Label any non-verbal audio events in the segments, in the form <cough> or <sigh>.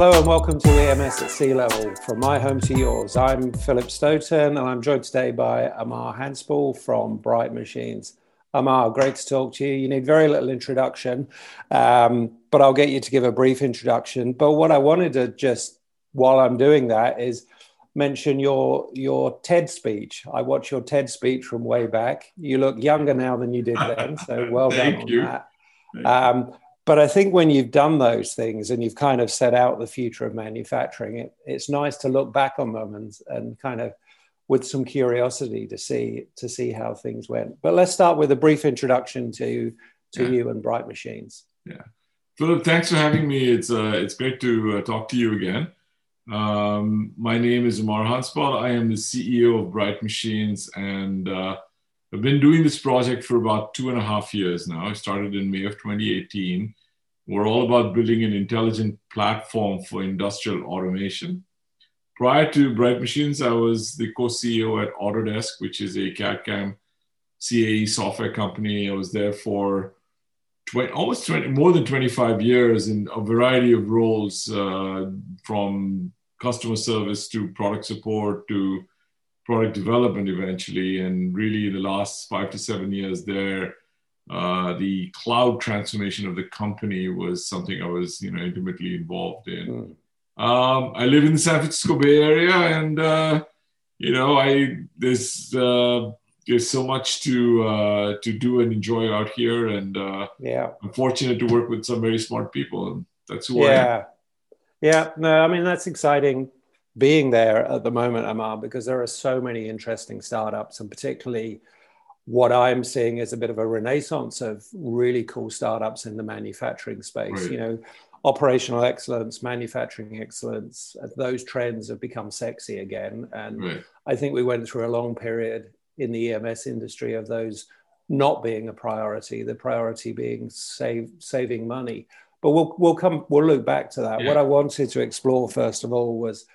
Hello and welcome to EMS at C-Level, from my home to yours. I'm Philip Stoten and I'm joined today by Amar Hanspal from Bright Machines. Amar, great to talk to you. You need very little introduction, um, but I'll get you to give a brief introduction. But what I wanted to just, while I'm doing that, is mention your your TED speech. I watched your TED speech from way back. You look younger now than you did then, so well <laughs> done on you. that. Um, but I think when you've done those things and you've kind of set out the future of manufacturing, it, it's nice to look back on them and, and kind of with some curiosity to see to see how things went. But let's start with a brief introduction to to yeah. you and Bright Machines. Yeah, Philip, thanks for having me. It's uh, it's great to uh, talk to you again. Um, my name is Amar Hanspal. I am the CEO of Bright Machines, and uh, I've been doing this project for about two and a half years now. I started in May of 2018. We're all about building an intelligent platform for industrial automation. Prior to Bright Machines, I was the co-CEO at Autodesk, which is a CAD/CAM CAE software company. I was there for 20, almost 20, more than 25 years in a variety of roles, uh, from customer service to product support to product development eventually. And really, the last five to seven years there, uh, the cloud transformation of the company was something I was, you know, intimately involved in. Mm. Um, I live in the San Francisco Bay Area, and uh, you know, I there's uh, there's so much to uh, to do and enjoy out here, and uh, yeah, I'm fortunate to work with some very smart people, and that's who yeah. I am. Yeah, no, I mean that's exciting being there at the moment, Amar, because there are so many interesting startups, and particularly what I'm seeing is a bit of a renaissance of really cool startups in the manufacturing space. Right. You know, operational excellence, manufacturing excellence, those trends have become sexy again. And right. I think we went through a long period in the EMS industry of those not being a priority, the priority being save, saving money. But we'll, we'll come, we'll look back to that. Yeah. What I wanted to explore, first of all, was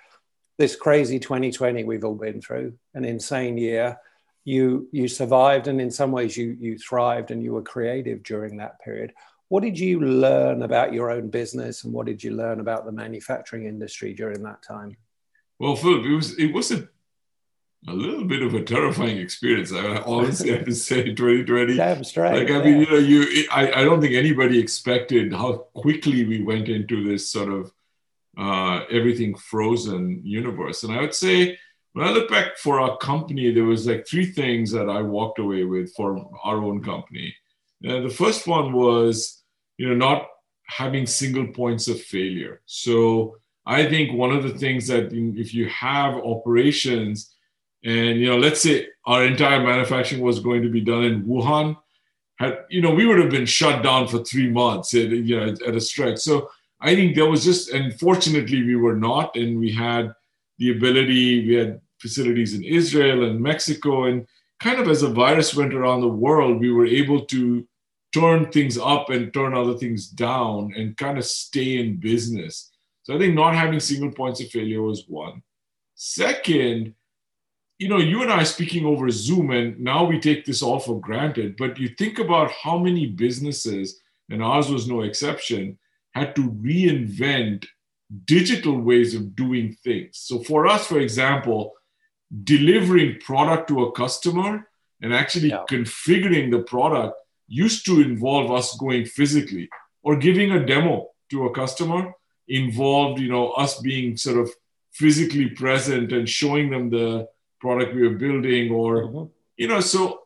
this crazy 2020 we've all been through, an insane year. You you survived, and in some ways you you thrived, and you were creative during that period. What did you learn about your own business, and what did you learn about the manufacturing industry during that time? Well, Philip, it was it was a, a little bit of a terrifying experience. I honestly have to say, <laughs> 2020. Damn straight. Like I mean, you know, you I, I don't think anybody expected how quickly we went into this sort of uh, everything frozen universe. And I would say when I look back for our company, there was like three things that I walked away with for our own company. And the first one was, you know, not having single points of failure. So I think one of the things that if you have operations and you know, let's say our entire manufacturing was going to be done in Wuhan, had you know, we would have been shut down for three months at, you know, at a stretch. So I think there was just, unfortunately, we were not, and we had the ability, we had facilities in Israel and Mexico, and kind of as the virus went around the world, we were able to turn things up and turn other things down and kind of stay in business. So I think not having single points of failure was one. Second, you know, you and I are speaking over Zoom, and now we take this all for granted, but you think about how many businesses, and ours was no exception, had to reinvent digital ways of doing things. So for us, for example, delivering product to a customer and actually yeah. configuring the product used to involve us going physically or giving a demo to a customer involved you know us being sort of physically present and showing them the product we were building or mm-hmm. you know so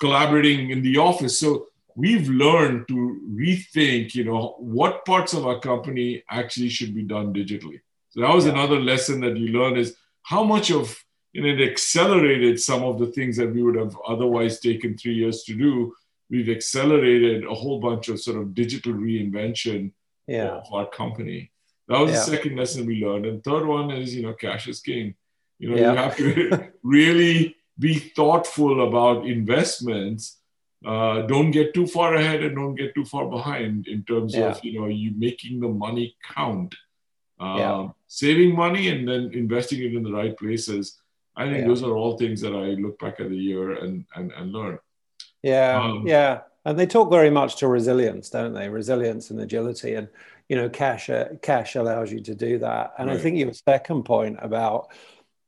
collaborating in the office so we've learned to rethink, you know, what parts of our company actually should be done digitally. So that was yeah. another lesson that you learn is how much of you know, it accelerated some of the things that we would have otherwise taken three years to do. We've accelerated a whole bunch of sort of digital reinvention yeah. of our company. That was yeah. the second lesson we learned. And third one is, you know, cash is king. You know, yeah. you have to <laughs> really be thoughtful about investments uh, don't get too far ahead and don't get too far behind in terms yeah. of you know you making the money count uh, yeah. saving money and then investing it in the right places i think yeah. those are all things that i look back at the year and and, and learn yeah um, yeah and they talk very much to resilience don't they resilience and agility and you know, cash uh, cash allows you to do that. And right. I think your second point about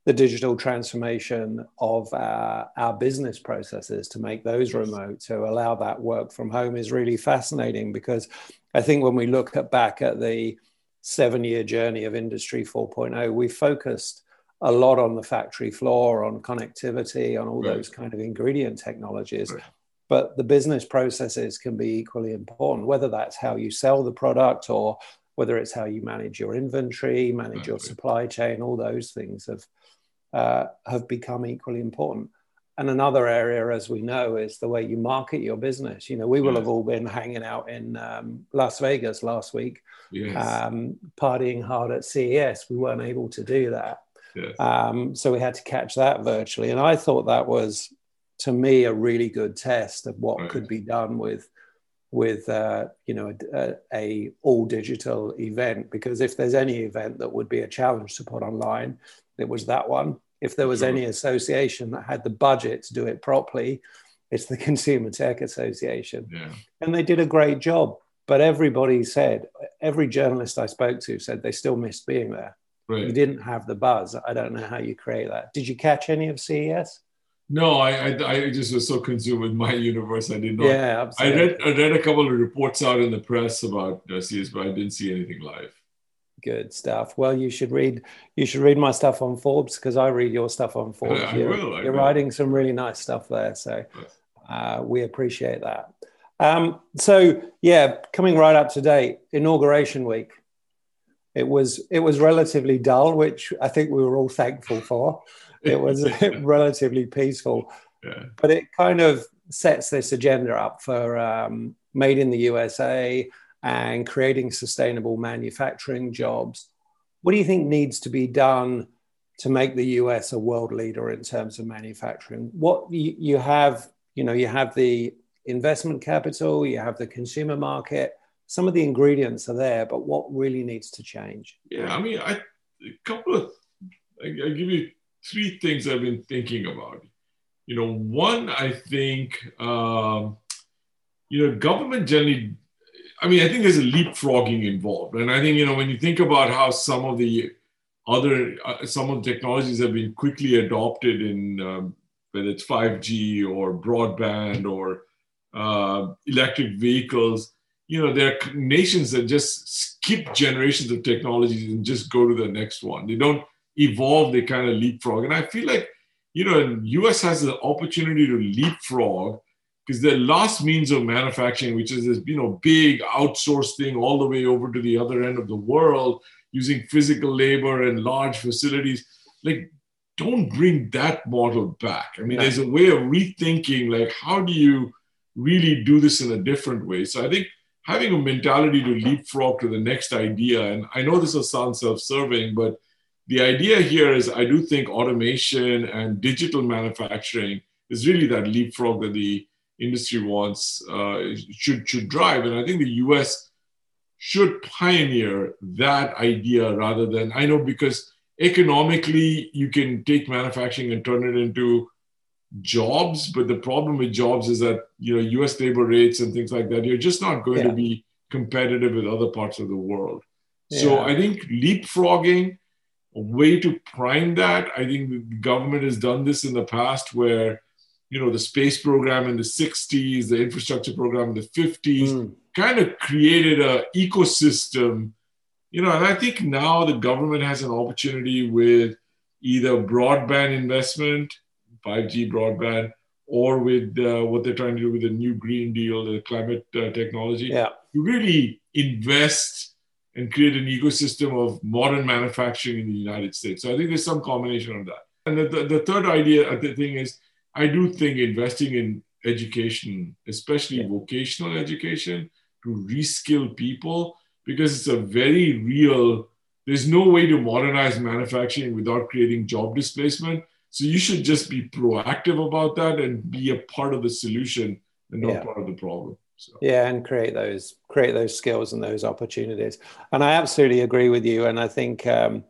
the digital transformation of our, our business processes to make those remote to allow that work from home is really fascinating because I think when we look at back at the seven year journey of Industry 4.0, we focused a lot on the factory floor, on connectivity, on all right. those kind of ingredient technologies. Right. But the business processes can be equally important, whether that's how you sell the product or whether it's how you manage your inventory, manage your supply chain, all those things have uh, have become equally important. And another area, as we know, is the way you market your business. You know, we will yes. have all been hanging out in um, Las Vegas last week, yes. um, partying hard at CES. We weren't able to do that. Yes. Um, so we had to catch that virtually. And I thought that was, to me, a really good test of what right. could be done with with uh, you know a, a, all digital event because if there's any event that would be a challenge to put online it was that one if there was sure. any association that had the budget to do it properly, it's the <laughs> Consumer Tech Association. Yeah. And they did a great job. But everybody said, every journalist I spoke to said they still missed being there. Right. You didn't have the buzz. I don't know how you create that. Did you catch any of CES? No, I, I, I just was so consumed with my <laughs> universe. I did not. Yeah, absolutely. I read I read a couple of reports out in the press about uh, CES, but I didn't see anything live good stuff. Well, you should read you should read my stuff on Forbes because I read your stuff on Forbes. I you're, will, you're writing some really nice stuff there, so uh, we appreciate that. Um, so yeah, coming right up to date, inauguration week. It was it was relatively dull, which I think we were all thankful for. It was <laughs> <laughs> relatively peaceful, yeah. but it kind of sets this agenda up for um, made in the USA and creating sustainable manufacturing jobs. What do you think needs to be done to make the US a world leader in terms of manufacturing? What you, have, you know, you have the investment capital, you have the consumer market. Some of the ingredients are there, but what really needs to change? Yeah, I mean, I, a couple of, I, I give you three things I've been thinking about. You know, one, I think, um, you know, government generally I mean, I think there's a leapfrogging involved, and I think you know when you think about how some of the other uh, some of the technologies have been quickly adopted in um, whether it's 5G or broadband or uh, electric vehicles. You know, there are nations that just skip generations of technologies and just go to the next one. They don't evolve; they kind of leapfrog. And I feel like you know, U.S. has the opportunity to leapfrog because the last means of manufacturing, which is this you know big outsourced thing all the way over to the other end of the world, using physical labor and large facilities, like don't bring that model back. I mean, there's a way of rethinking like how do you really do this in a different way. So I think having a mentality to leapfrog to the next idea, and I know this will sound self-serving, but the idea here is I do think automation and digital manufacturing is really that leapfrog that the industry wants uh, should should drive. And I think the U.S. should pioneer that idea rather than I know because economically you can take manufacturing and turn it into jobs, but the problem with jobs is that you know U.S. labor rates and things like that you're just not going yeah. to be competitive with other parts of the world. Yeah. So I think leapfrogging a way to prime that. I think the government has done this in the past where you know the space program in the 60s the infrastructure program in the 50s mm. kind of created a ecosystem you know and i think now the government has an opportunity with either broadband investment 5g broadband or with uh, what they're trying to do with the new green deal the climate uh, technology yeah. to really invest and create an ecosystem of modern manufacturing in the united states so i think there's some combination of that and the, the, the third idea uh, the thing is I do think investing in education, especially yeah. vocational education, to reskill people, because it's a very real, there's no way to modernize manufacturing without creating job displacement. So you should just be proactive about that and be a part of the solution and not yeah. part of the problem. So. Yeah, and create those create those skills and those opportunities. And I absolutely agree with you. And I think um,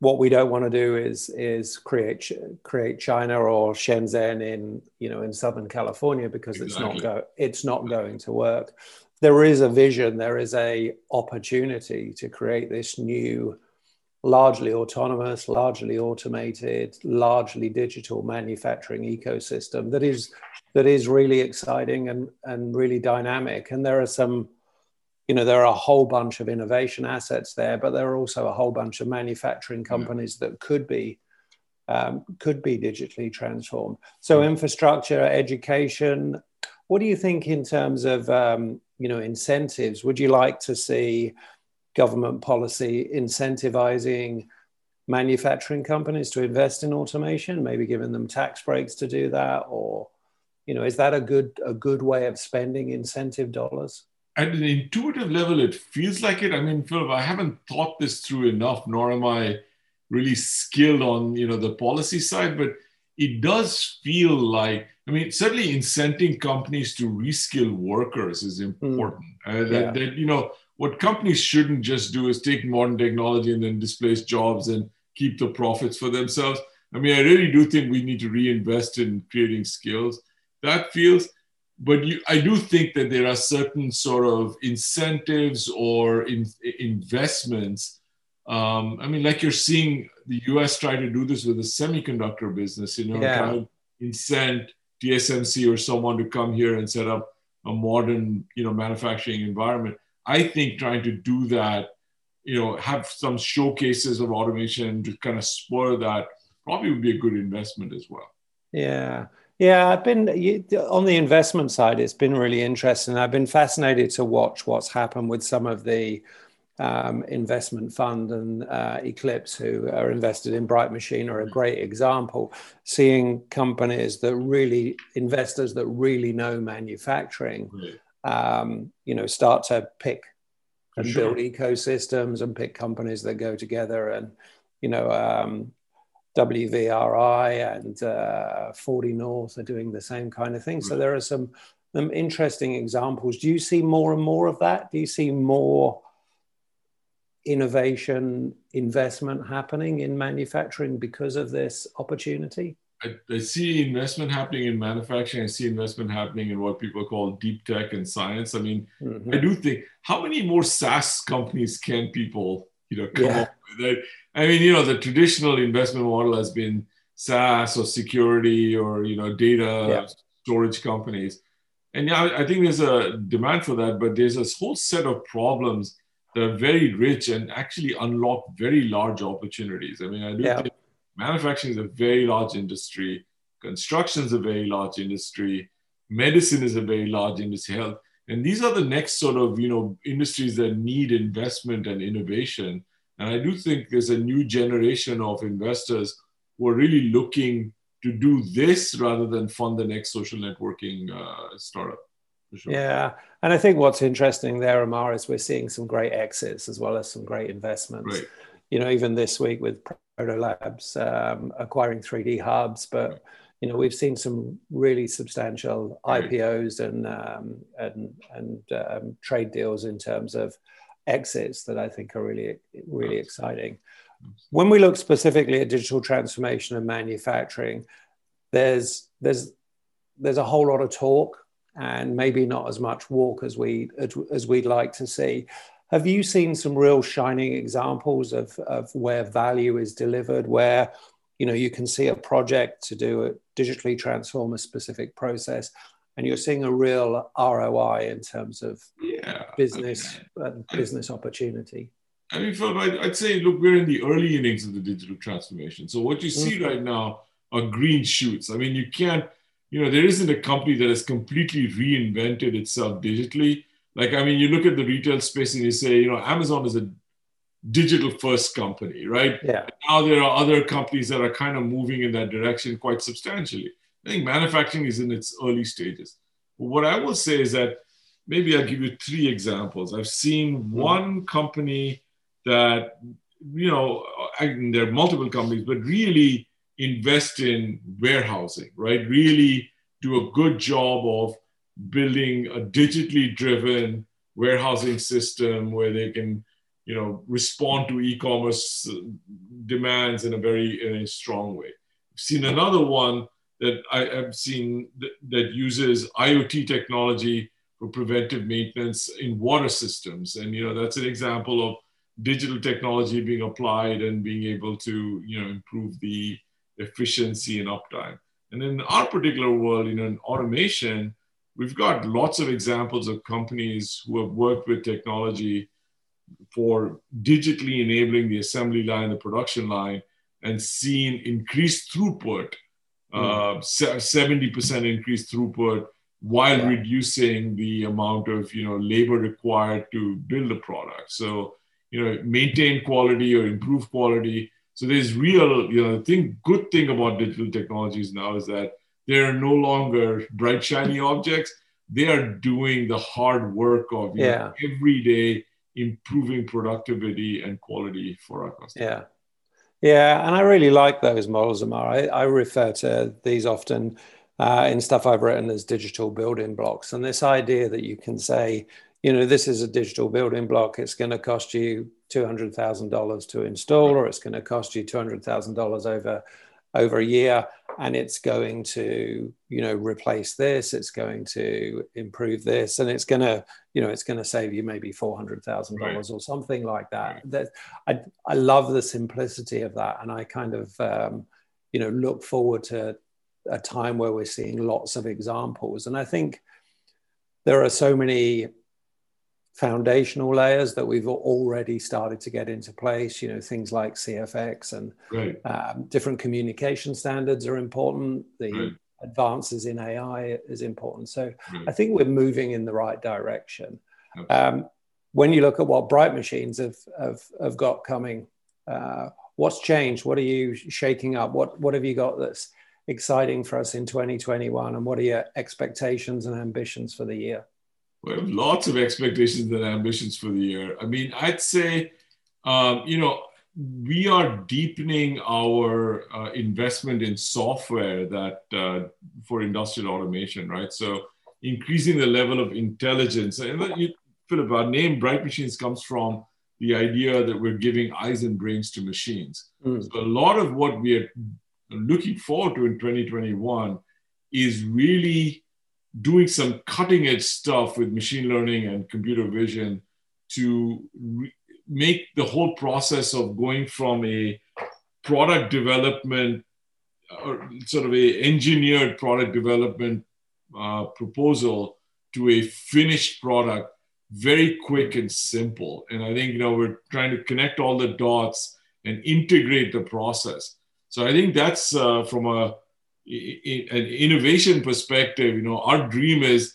what we don't want to do is is create create China or Shenzhen in you know in Southern California because exactly. it's not go it's not going to work. There is a vision, there is a opportunity to create this new, largely autonomous, largely automated, largely digital manufacturing ecosystem that is that is really exciting and and really dynamic. And there are some you know there are a whole bunch of innovation assets there but there are also a whole bunch of manufacturing companies that could be um, could be digitally transformed. So infrastructure education what do you think in terms of um, you know incentives? Would you like to see government policy incentivizing manufacturing companies to invest in automation maybe giving them tax breaks to do that? Or you know is that a good a good way of spending incentive dollars at an intuitive level, it feels like it. I mean, Philip, I haven't thought this through enough, nor am I really skilled on you know the policy side, but it does feel like I mean, certainly incenting companies to reskill workers is hmm. important. Mm. Uh, that, yeah. that, you know what companies shouldn't just do is take modern technology and then displace jobs and keep the profits for themselves. I mean, I really do think we need to reinvest in creating skills. That feels but you, I do think that there are certain sort of incentives or in, investments. Um, I mean, like you're seeing the U.S. try to do this with the semiconductor business. You know, yeah. try to incent TSMC or someone to come here and set up a modern, you know, manufacturing environment. I think trying to do that, you know, have some showcases of automation to kind of spur that probably would be a good investment as well. Yeah. Yeah, I've been on the investment side. It's been really interesting. I've been fascinated to watch what's happened with some of the um, investment fund and uh, Eclipse, who are invested in Bright Machine, are a great example. Seeing companies that really investors that really know manufacturing, um, you know, start to pick and sure. build ecosystems and pick companies that go together and you know um, WRVI and uh, 40 North are doing the same kind of thing. So there are some, some interesting examples. Do you see more and more of that? Do you see more innovation investment happening in manufacturing because of this opportunity? I, I, see investment happening in manufacturing. I see investment happening in what people call deep tech and science. I mean, mm-hmm. I do think how many more SaaS companies can people, you know, come yeah. up with? it. I mean, you know, the traditional investment model has been SaaS or security or you know data yeah. storage companies, and yeah, I think there's a demand for that. But there's a whole set of problems that are very rich and actually unlock very large opportunities. I mean, I do yeah. think manufacturing is a very large industry, construction is a very large industry, medicine is a very large industry, health, and these are the next sort of you know industries that need investment and innovation and I do think there's a new generation of investors who are really looking to do this rather than fund the next social networking uh, startup. Sure. Yeah, and I think what's interesting there, Amar, is we're seeing some great exits as well as some great investments. Right. You know, even this week with Proto Labs um, acquiring 3D Hubs, but right. You know we've seen some really substantial. IPOs and um, and and um, trade deals in terms of exits that I think are really, really exciting. When we look specifically at digital transformation and manufacturing, there's there's there's a whole lot of talk and maybe not as much walk as we as we'd like to see. Have you seen some real shining examples of, of where value is delivered, where you know you can see a project to do a digitally transform a specific process and you're seeing a real ROI in terms of yeah, business I mean, business opportunity. I mean, Philip, I'd, I'd, say, look, we're in the early innings of the digital transformation. So what you see mm-hmm. right now are green shoots. I mean, you can't, you know, there isn't a company that has completely reinvented itself digitally. Like, I mean, you look at the retail space and you say, you know, Amazon is a digital first company, right? Yeah. now there are other companies that are kind of moving in that direction quite substantially. I think manufacturing is in its early stages. But What I will say is that maybe I'll give you three examples. I've seen mm-hmm. one company that, you know, I, there are multiple companies, but really invest in warehousing, right? Really do a good job of building a digitally driven warehousing system where they can you know, respond to e-commerce uh, demands in a very in a strong way. I've seen another one that I have seen that, that uses IoT technology for preventive maintenance in water systems, and you know that's an example of digital technology being applied and being able to you know improve the efficiency and uptime. And in our particular world, you know, in automation, we've got lots of examples of companies who have worked with technology for digitally enabling the assembly line, the production line, and seeing increased throughput, mm. uh, 70% increased throughput while yeah. reducing the amount of you know labor required to build a product. So you know maintain quality or improve quality. So there's real you know the thing good thing about digital technologies now is that they're no longer bright shiny objects. They are doing the hard work of yeah. know, every day improving productivity and quality for our customers. Yeah. Yeah, and I really like those models, Amar. I, I refer to these often uh, in stuff I've written as digital building blocks. And this idea that you can say, you know, this is a digital building block, it's going to cost you $200,000 to install, or it's going to cost you $200,000 over over a year and it's going to you know replace this it's going to improve this and it's going to you know it's going to save you maybe $400000 right. or something like that right. that I, I love the simplicity of that and i kind of um, you know look forward to a time where we're seeing lots of examples and i think there are so many foundational layers that we've already started to get into place. You know, things like CFX and right. um, different communication standards are important. The right. advances in AI is important. So right. I think we're moving in the right direction. Um, when you look at what Bright Machines have have, have got coming, uh, what's changed? What are you shaking up? What what have you got that's exciting for us in 2021? And what are your expectations and ambitions for the year? We have lots of expectations and ambitions for the year. I mean, I'd say, um, you know, we are deepening our uh, investment in software that uh, for industrial automation, right? So increasing the level of intelligence. And you, Philip, our name Bright Machines comes from the idea that we're giving eyes and brains to machines. Mm. So a lot of what we are looking forward to in 2021 is really doing some cutting edge stuff with machine learning and computer vision to re- make the whole process of going from a product development or sort of a engineered product development uh, proposal to a finished product very quick and simple. And i think you know we're trying to connect all the dots and integrate the process. So i think that's uh, from a an innovation perspective, you know, our dream is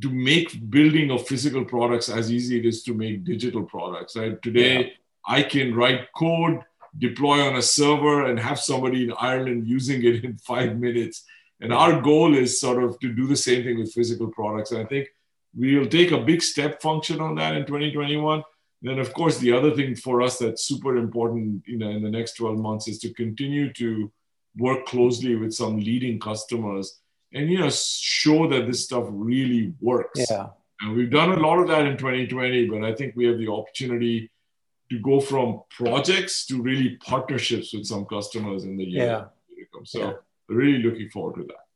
to make building of physical products as easy as it is to make digital products. Right? Today, yeah. I can write code, deploy on a server, and have somebody in Ireland using it in five minutes. And our goal is sort of to do the same thing with physical products. And I think we'll take a big step function on that in 2021. then, of course, the other thing for us that's super important, you know, in the next 12 months is to continue to work closely with some leading customers and you know show that this stuff really works yeah and we've done a lot of that in 2020 but i think we have the opportunity to go from projects to really partnerships with some customers in the year yeah. so yeah. really looking forward to that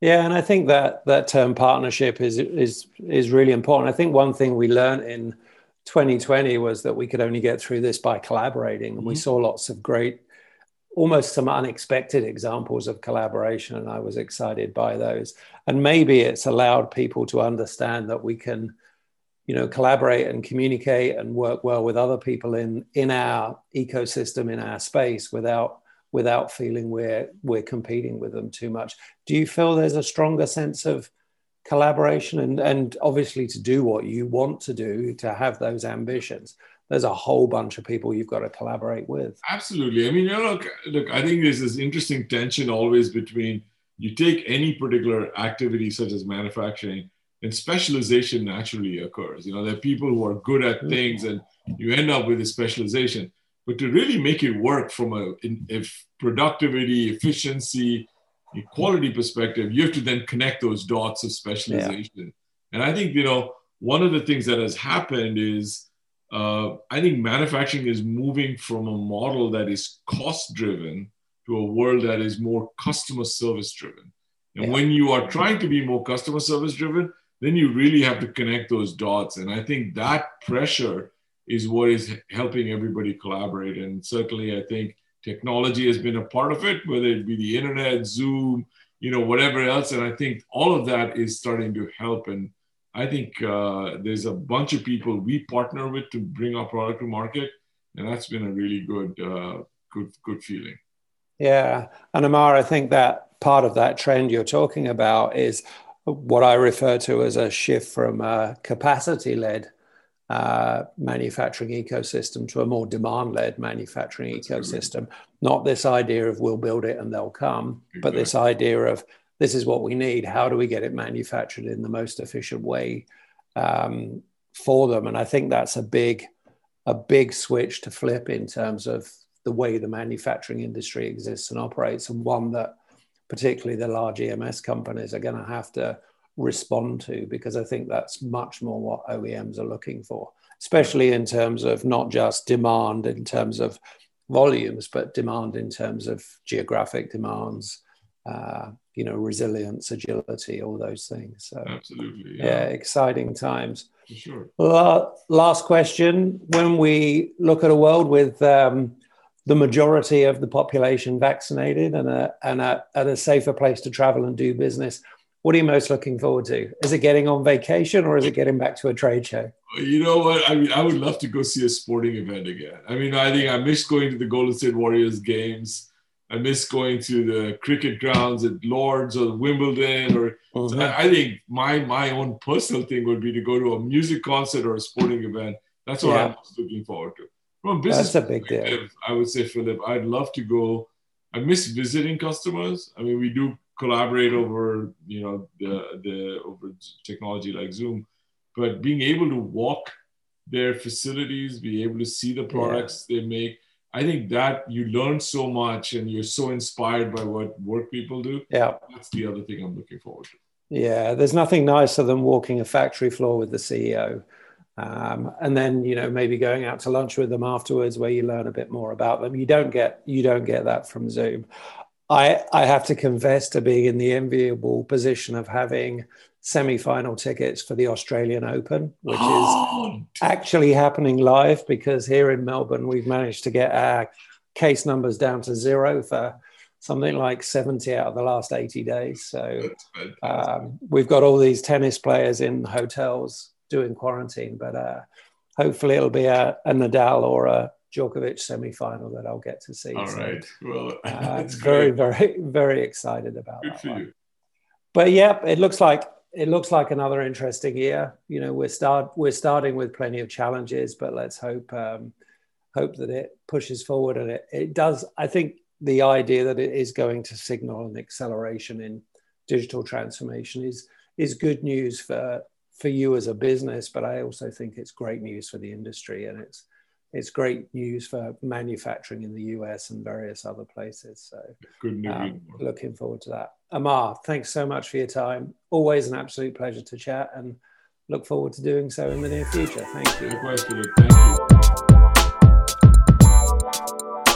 yeah and i think that that term partnership is is is really important i think one thing we learned in 2020 was that we could only get through this by collaborating and mm-hmm. we saw lots of great almost some unexpected examples of collaboration, and I was excited by those. And maybe it's allowed people to understand that we can, you know, collaborate and communicate and work well with other people in in our ecosystem, in our space, without without feeling we're we're competing with them too much. Do you feel there's a stronger sense of collaboration and and obviously to do what you want to do to have those ambitions there's a whole bunch of people you've got to collaborate with. Absolutely. I mean, you know, look, look, I think there's this interesting tension always between you take any particular activity such as manufacturing and specialization naturally occurs. You know, there are people who are good at mm-hmm. things and you end up with a specialization. But to really make it work from a if productivity, efficiency, quality perspective, you have to then connect those dots of specialization. Yeah. And I think, you know, one of the things that has happened is uh, I think manufacturing is moving from a model that is cost driven to a world that is more customer service driven. And yeah. when you are trying to be more customer service driven, then you really have to connect those dots. And I think that pressure is what is helping everybody collaborate. And certainly, I think technology has been a part of it, whether it be the internet, Zoom, you know, whatever else. And I think all of that is starting to help. And I think uh, there's a bunch of people we partner with to bring our product to market, and that's been a really good, uh, good, good feeling. Yeah, and Amar, I think that part of that trend you're talking about is what I refer to as a shift from a capacity-led uh, manufacturing ecosystem to a more demand-led manufacturing That's ecosystem. Not this idea of we'll build it and they'll come, exactly. but this idea of this is what we need. How do we get it manufactured in the most efficient way um, for them? And I think that's a big, a big switch to flip in terms of the way the manufacturing industry exists and operates, and one that particularly the large EMS companies are going to have to respond to because I think that's much more what OEMs are looking for, especially in terms of not just demand in terms of volumes, but demand in terms of geographic demands, uh, you know, resilience, agility, all those things. So, Absolutely. Yeah, yeah exciting times. For sure. last question. When we look at a world with um, the majority of the population vaccinated and, a, and a, at a safer place to travel and do business, what are you most looking forward to? Is it getting on vacation or is it getting back to a trade show? You know what? I mean, I would love to go see a sporting event again. I mean, I think I missed going to the Golden State Warriors games. I miss going to the cricket grounds at Lords or Wimbledon. Or mm-hmm. so I, I, think my my own personal thing would be to go to a music concert or a sporting event. That's what yeah. I'm looking forward to. From business That's a big deal. I would say, Philip, I'd love to go. I miss visiting customers. I mean, we do collaborate over you know the the over technology like Zoom, but being able to walk their facilities, be able to see the products yeah. they make I think that you learn so much and you're so inspired by what work people do. Yeah. That's the other thing I'm looking forward to. Yeah, there's nothing nicer than walking a factory floor with the CEO. Um, and then you know maybe going out to lunch with them afterwards where you learn a bit more about them you don't get you don't get that from zoom i i have to confess to being in the enviable position of having semi-final tickets for the Australian Open, which oh, is actually happening live because here in Melbourne we've managed to get our case numbers down to zero for something like 70 out of the last 80 days. So um, we've got all these tennis players in hotels doing quarantine, but uh, hopefully it'll be a, a, Nadal or a Djokovic semi-final that I'll get to see. All so, right. Well, uh, <laughs> very, very, very excited about Good that. But yeah, it looks like it looks like another interesting year. You know, we're start we're starting with plenty of challenges, but let's hope um, hope that it pushes forward and it, it does. I think the idea that it is going to signal an acceleration in digital transformation is is good news for for you as a business, but I also think it's great news for the industry and it's it's great news for manufacturing in the US and various other places. So, good news. Um, looking forward to that. Amar, thanks so much for your time. Always an absolute pleasure to chat and look forward to doing so in the near future. Thank you. Thank you.